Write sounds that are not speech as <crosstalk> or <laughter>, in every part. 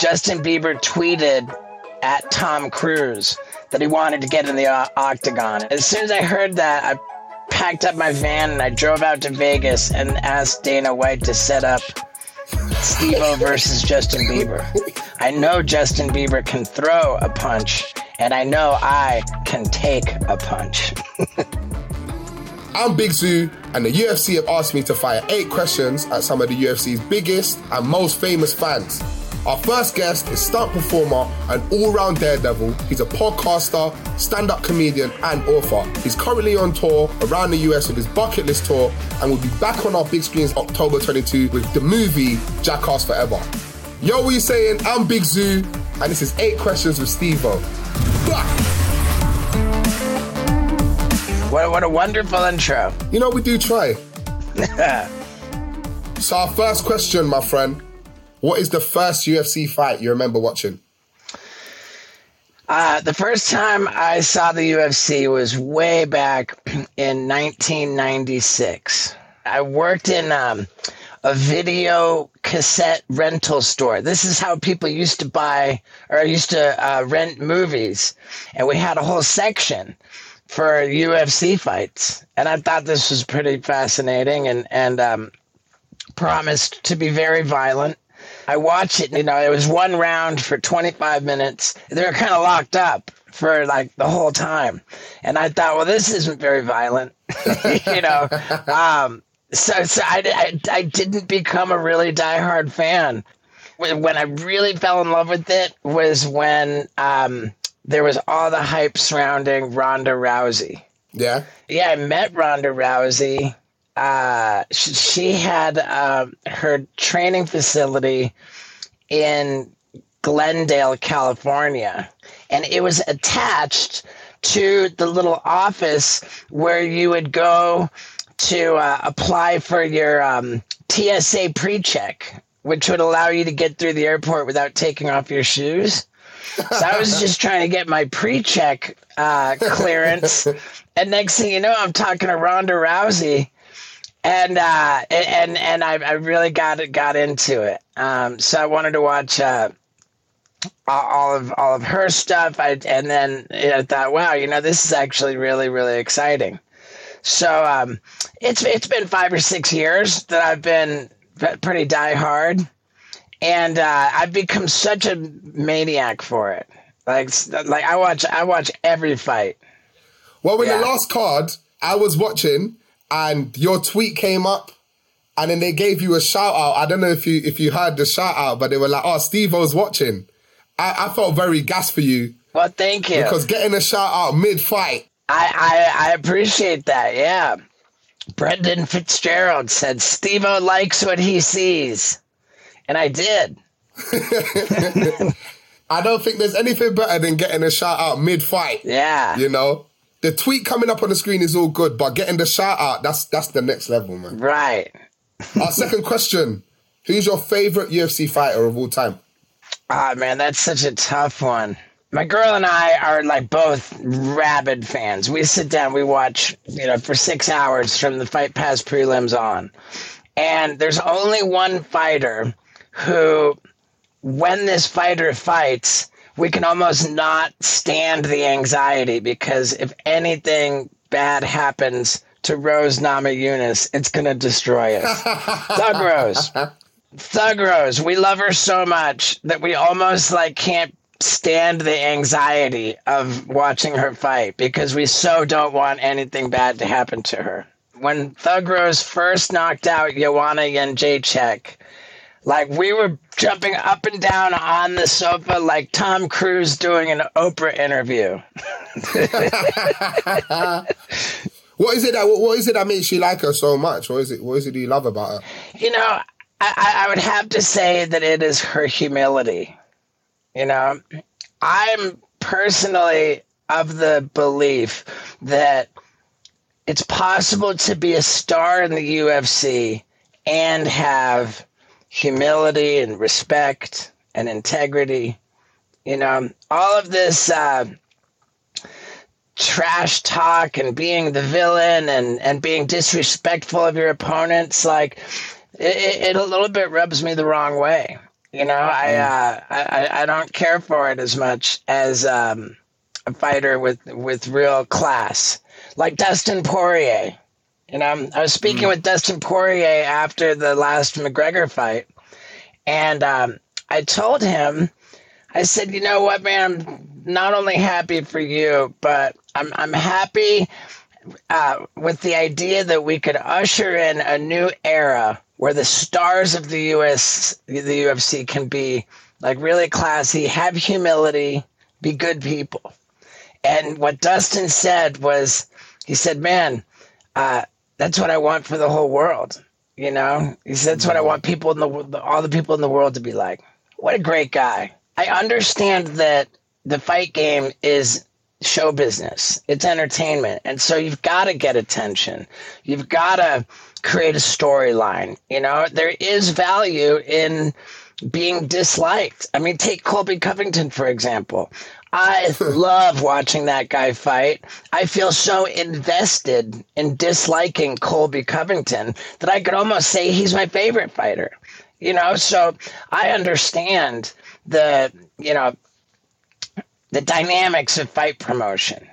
Justin Bieber tweeted at Tom Cruise that he wanted to get in the o- octagon. As soon as I heard that, I packed up my van and I drove out to Vegas and asked Dana White to set up Steve-O versus Justin Bieber. I know Justin Bieber can throw a punch, and I know I can take a punch. <laughs> I'm Big Zuu, and the UFC have asked me to fire eight questions at some of the UFC's biggest and most famous fans. Our first guest is stunt performer and all-round daredevil. He's a podcaster, stand-up comedian, and author. He's currently on tour around the US with his bucket list tour, and will be back on our big screens October 22 with the movie Jackass Forever. Yo, what you saying? I'm Big Zuu, and this is eight questions with Steve-O. Blah! What, what a wonderful intro. You know, we do try. <laughs> so, our first question, my friend what is the first UFC fight you remember watching? Uh, the first time I saw the UFC was way back <clears throat> in 1996. I worked in um, a video cassette rental store. This is how people used to buy or used to uh, rent movies. And we had a whole section for UFC fights. And I thought this was pretty fascinating and, and um, promised to be very violent. I watched it, you know, it was one round for 25 minutes. They were kind of locked up for like the whole time. And I thought, well, this isn't very violent, <laughs> you know. Um, so so I, I, I didn't become a really diehard fan. When I really fell in love with it was when um, there was all the hype surrounding Ronda Rousey. Yeah. Yeah, I met Ronda Rousey. Uh, she, she had um, her training facility in Glendale, California, and it was attached to the little office where you would go to uh, apply for your um, TSA pre-check, which would allow you to get through the airport without taking off your shoes. So I was just trying to get my pre-check uh, clearance, <laughs> and next thing you know, I'm talking to Ronda Rousey, and uh, and and I, I really got it got into it. Um, so I wanted to watch uh, all of all of her stuff. I and then I thought, wow, you know, this is actually really really exciting. So um, it's it's been five or six years that I've been pretty diehard and uh, I've become such a maniac for it. Like, like I watch, I watch every fight. Well, when yeah. the last card I was watching, and your tweet came up, and then they gave you a shout out. I don't know if you if you heard the shout out, but they were like, "Oh, Steve was watching." I, I felt very gas for you. Well, thank you. Because getting a shout out mid fight. I, I I appreciate that. Yeah. Brendan Fitzgerald said Steve likes what he sees. And I did. <laughs> I don't think there's anything better than getting a shout out mid fight. Yeah. You know? The tweet coming up on the screen is all good, but getting the shout out, that's that's the next level, man. Right. Our <laughs> second question. Who's your favorite UFC fighter of all time? Ah, oh, man, that's such a tough one. My girl and I are like both rabid fans. We sit down, we watch, you know, for six hours from the Fight Pass prelims on. And there's only one fighter who, when this fighter fights, we can almost not stand the anxiety because if anything bad happens to Rose Namajunas, it's going to destroy us. <laughs> Thug Rose. Thug Rose. We love her so much that we almost like can't stand the anxiety of watching her fight because we so don't want anything bad to happen to her. When Thug Rose first knocked out Joanna Jędrzejczyk, like we were jumping up and down on the sofa like Tom Cruise doing an Oprah interview. <laughs> what is it that what is it that makes you like her so much? What is it what is it do you love about her? You know, I, I would have to say that it is her humility. You know, I'm personally of the belief that it's possible to be a star in the UFC and have humility and respect and integrity. You know, all of this uh, trash talk and being the villain and, and being disrespectful of your opponents, like, it, it a little bit rubs me the wrong way. You know, I, uh, I I don't care for it as much as um, a fighter with with real class, like Dustin Poirier. You know, I was speaking with Dustin Poirier after the last McGregor fight, and um, I told him, I said, you know what, man, I'm not only happy for you, but I'm I'm happy uh, with the idea that we could usher in a new era where the stars of the US, the UFC can be like really classy, have humility, be good people. And what Dustin said was, he said, man, uh, that's what I want for the whole world. You know, he said, that's what I want people in the all the people in the world to be like. What a great guy. I understand that the fight game is show business. It's entertainment. And so you've got to get attention. You've got to create a storyline. You know, there is value in being disliked. I mean, take Colby Covington, for example. I love watching that guy fight. I feel so invested in disliking Colby Covington that I could almost say he's my favorite fighter. You know, so I understand the, you know, the dynamics of fight promotion.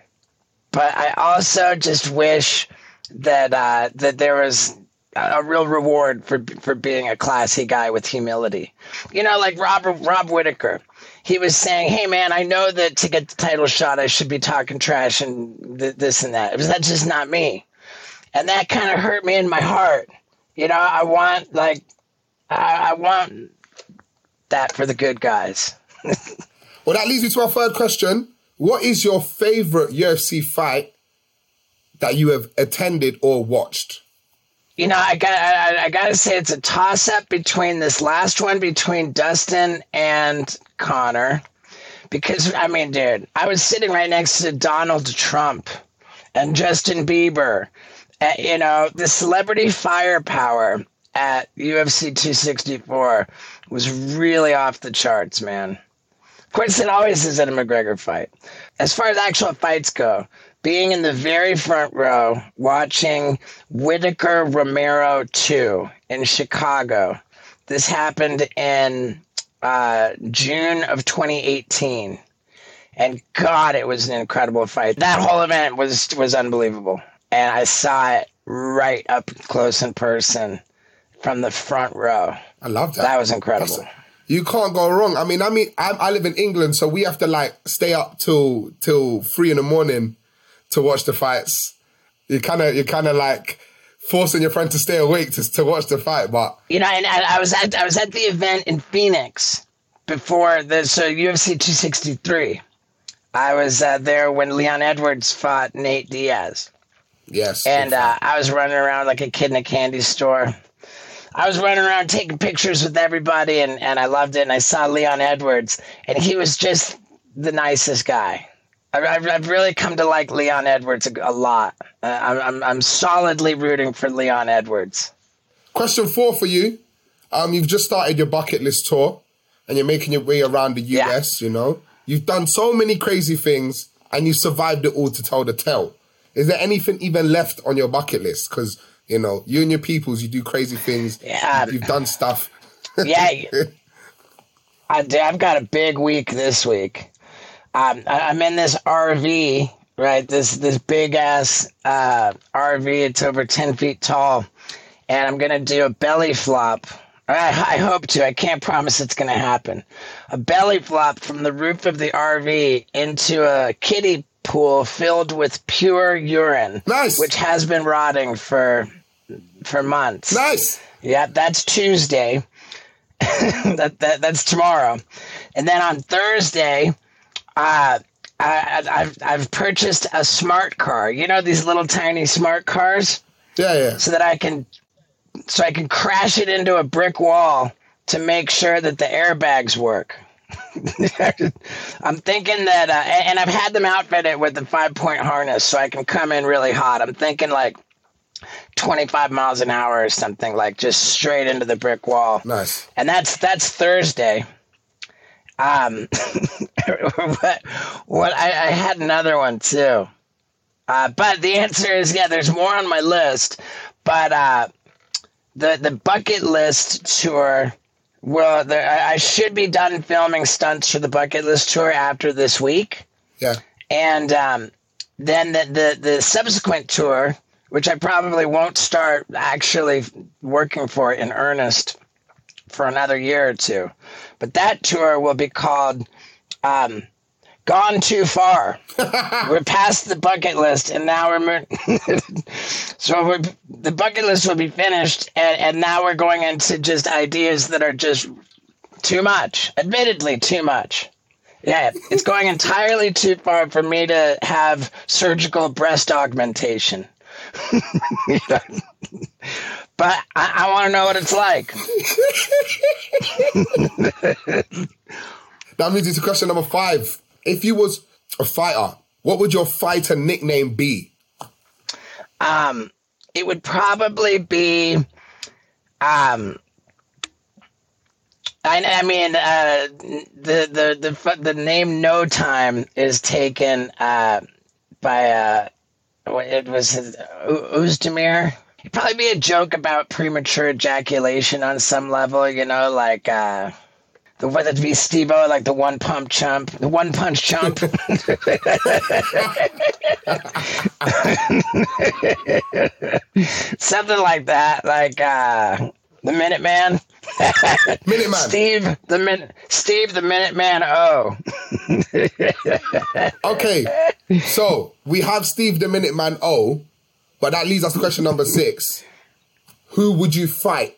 But I also just wish that uh, that there was a real reward for for being a classy guy with humility. You know, like Rob Rob Whittaker. He was saying, "Hey, man, I know that to get the title shot, I should be talking trash and th- this and that. But that's just not me." And that kind of hurt me in my heart. You know, I want like I, I want that for the good guys. <laughs> Well, that leads me to our third question. What is your favorite UFC fight that you have attended or watched? You know, I got I, I got to say it's a toss up between this last one between Dustin and Conor, because I mean, dude, I was sitting right next to Donald Trump and Justin Bieber. Uh, you know, the celebrity firepower at UFC 264 was really off the charts, man. Of course, it always is at a McGregor fight. As far as actual fights go, being in the very front row watching Whittaker Romero 2 in Chicago. This happened in uh, June of 2018. And God, it was an incredible fight. That whole event was was unbelievable. And I saw it right up close in person from the front row. I love that. That was incredible. That's- you can't go wrong. I mean, I mean, I, I live in England, so we have to like stay up till till three in the morning to watch the fights. You kind of, you're kind of like forcing your friend to stay awake to, to watch the fight. But You know, and, and I was at I was at the event in Phoenix before the so UFC 263. I was uh, there when Leon Edwards fought Nate Diaz, yes, and uh, I was running around like a kid in a candy store. I was running around taking pictures with everybody, and, and I loved it. And I saw Leon Edwards, and he was just the nicest guy. I- I've, I've really come to like Leon Edwards a, a lot. Uh, I'm, I'm, I'm solidly rooting for Leon Edwards. question four for you. Um, you've just started your bucket list tour, and you're making your way around the Yeah. US. You know, you've done so many crazy things, and you survived it all to tell the tale. Is there anything even left on your bucket list? Because you know, you and your peoples, you do crazy things. Yeah. you've done stuff. Yeah, <laughs> I, I've got a big week this week. Um, I, I'm in this RV, right? This this big ass uh, RV. It's over ten feet tall, and I'm gonna do a belly flop. I, I hope to. I can't promise it's gonna happen. A belly flop from the roof of the RV into a kiddie pool filled with pure urine, Nice. which has been rotting for for months. Nice. Yeah, that's Tuesday. <laughs> that, that that's tomorrow, and then on Thursday, uh, I, I've I've purchased a smart car. You know these little tiny smart cars, Yeah, yeah. so that I can so I can crash it into a brick wall to make sure that the airbags work. <laughs> I'm thinking that, uh, and I've had them outfitted with the five point harness, so I can come in really hot. I'm thinking like 25 miles an hour or something, like just straight into the brick wall. Nice. And that's that's Thursday. Um, what, <laughs> <laughs> what I, I had another one too. Uh, but the answer is yeah. There's more on my list, but uh, the the bucket list tour well, there, I, I should be done filming stunts for the bucket list tour after this week, Yeah. and um, then the, the the subsequent tour, which I probably won't start actually working for in earnest for another year or two, but that tour will be called um, "Gone Too Far." <laughs> we're past the bucket list, and now we're <laughs> so we're, the bucket list will be finished, and, and now we're going into just ideas that are just too much. Admittedly, too much. Yeah, it's going <laughs> entirely too far for me to have surgical breast augmentation. <laughs> but I, I want to know what it's like. That leads into question number five. If you was a fighter, what would your fighter nickname be? Um, it would probably be, um, I, I mean, uh, the, the the the name No Time is taken uh, by uh, what- it was uh, Oezdemir. It'd probably be a joke about premature ejaculation on some level, you know, like uh, the whether it be Steve-O, like the one pump chump, the one punch chump. <laughs> Something like that, like uh, the Minuteman. Minuteman. Steve the Min- Steve the Minuteman O. Okay, so we have Steve the Minuteman O, but that leads us to question number six. Who would you fight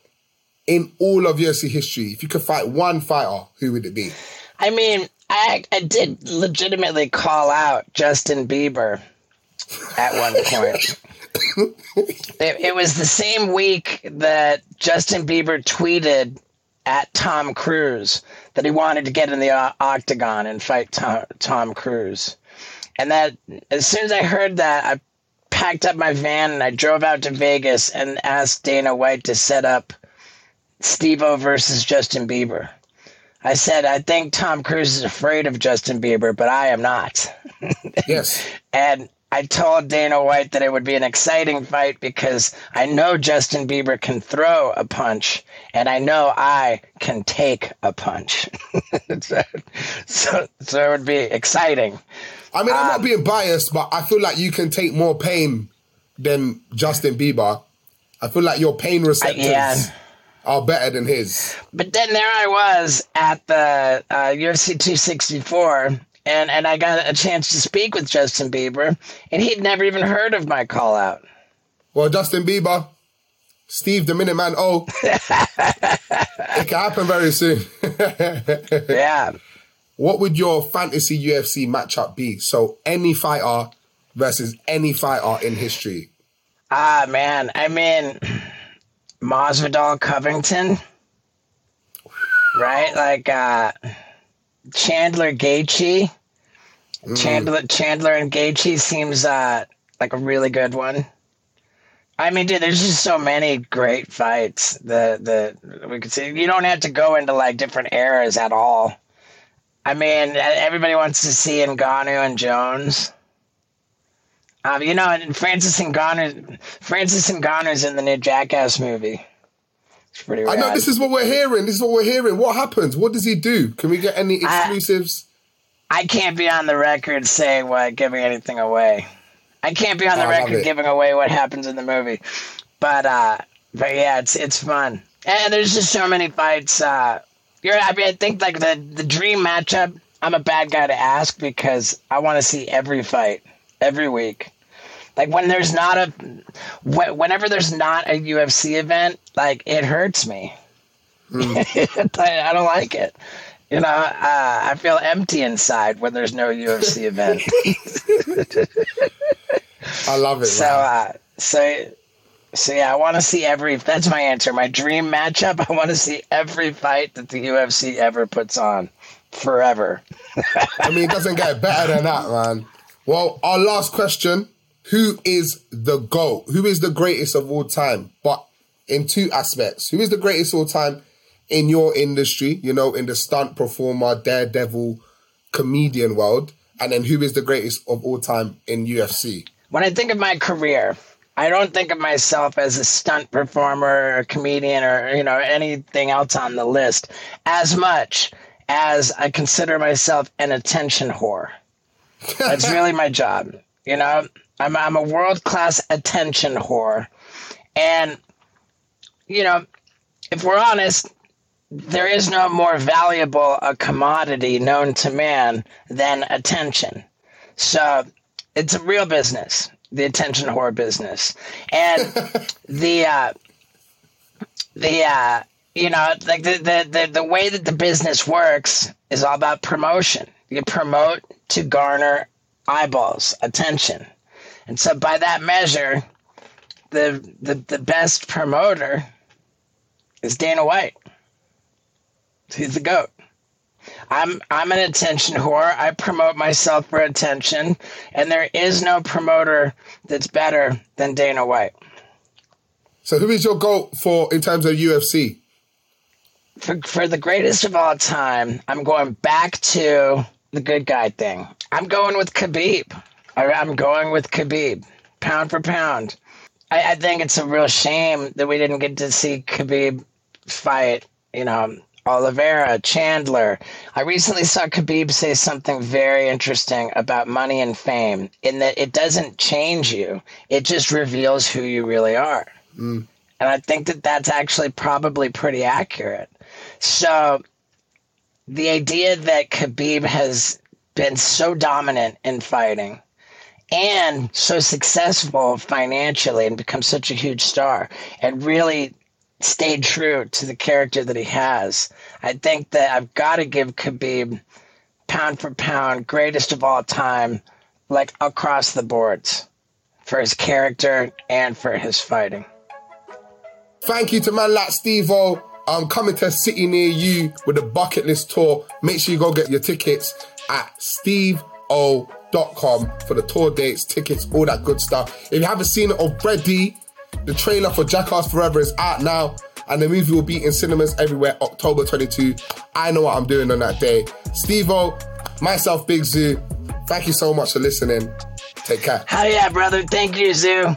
in all of UFC history? If you could fight one fighter, who would it be? I mean, I I did legitimately call out Justin Bieber at one point. <laughs> it, it was the same week that Justin Bieber tweeted at Tom Cruise that he wanted to get in the o- octagon and fight Tom, Tom Cruise. And that as soon as I heard that, I packed up my van and I drove out to Vegas and asked Dana White to set up Steve-O versus Justin Bieber. I said, I think Tom Cruise is afraid of Justin Bieber, but I am not. <laughs> Yes. And I told Dana White that it would be an exciting fight because I know Justin Bieber can throw a punch, and I know I can take a punch. <laughs> so, so it would be exciting. I mean, I'm not being biased, but I feel like you can take more pain than Justin Bieber. I feel like your pain receptors yeah. are better than his. But then there I was at the uh, UFC 264, and, and I got a chance to speak with Justin Bieber, and he'd never even heard of my call out. Well, Justin Bieber, Steve the Minuteman oh, <laughs> it can happen very soon. <laughs> Yeah. What would your fantasy UFC matchup be? So any fighter versus any fighter in history. Ah, man. I mean, Masvidal Covington, right? Like uh, Chandler Gaethje. Chandler, Chandler and Gaethje seems uh, like a really good one. I mean, dude, there's just so many great fights that that we could see. You don't have to go into like different eras at all. I mean, everybody wants to see Ngannou and Jones. Um, you know, and Francis Ngannou, Francis Ngannou's in the new Jackass movie. It's pretty I know this is what we're hearing. This is what we're hearing. What happens? What does he do? Can we get any exclusives? I can't be on the record saying what giving anything away. I can't be on the I record giving away what happens in the movie. But uh but yeah, it's it's fun. And there's just so many fights. Uh you're I mean I think like the the dream matchup, I'm a bad guy to ask because I want to see every fight every week. Like when there's not a whenever there's not a UFC event, like it hurts me. <laughs> I I don't like it. You know, uh, I feel empty inside when there's no UFC event. <laughs> I love it. so, uh, so, so yeah, I want to see every. That's my answer. My dream matchup. <laughs> I want to see every fight that the UFC ever puts on, forever. I mean, it doesn't get better than that, man. Well, our last question Who is the GOAT? Who is the greatest of all time? But in two aspects. Who is the greatest of all time in your industry, you know, in the stunt performer, daredevil, comedian world? And then who is the greatest of all time in UFC? When I think of my career, I don't think of myself as a stunt performer or a comedian or you know anything else on the list as much as I consider myself an attention whore. That's <laughs> really my job. You know, I'm I'm a world class attention whore, and you know, if we're honest, there is no more valuable a commodity known to man than attention. So it's a real business, the attention whore business, and <laughs> the uh, the uh, you know like the, the the the way that the business works is all about promotion. You promote to garner eyeballs, attention, and so by that measure, the the the best promoter is Dana White. He's the goat. I'm I'm an attention whore. I promote myself for attention, and there is no promoter that's better than Dana White. So, who is your goal for in terms of UFC? For for the greatest of all time, I'm going back to the good guy thing. I'm going with Khabib. I, I'm going with Khabib, pound for pound. I, I think it's a real shame that we didn't get to see Khabib fight. You know, Oliveira, Chandler. I recently saw Khabib say something very interesting about money and fame in that it doesn't change you, it just reveals who you really are. Mm. And I think that that's actually probably pretty accurate. So the idea that Khabib has been so dominant in fighting and so successful financially and become such a huge star and really stayed true to the character that he has. I think that I've got to give Khabib pound for pound greatest of all time, like across the boards, for his character and for his fighting. Thank you to man like Steve-O. I'm coming to a city near you with a bucket list tour. Make sure you go get your tickets at steveo.com for the tour dates, tickets, all that good stuff. If you haven't seen it already, the trailer for Jackass Forever is out now, and the movie will be in cinemas everywhere October 22. I know what I'm doing on that day. Steve-O, myself, Big Zuu, thank you so much for listening. Take care. Hell yeah, brother. Thank you, Zuu.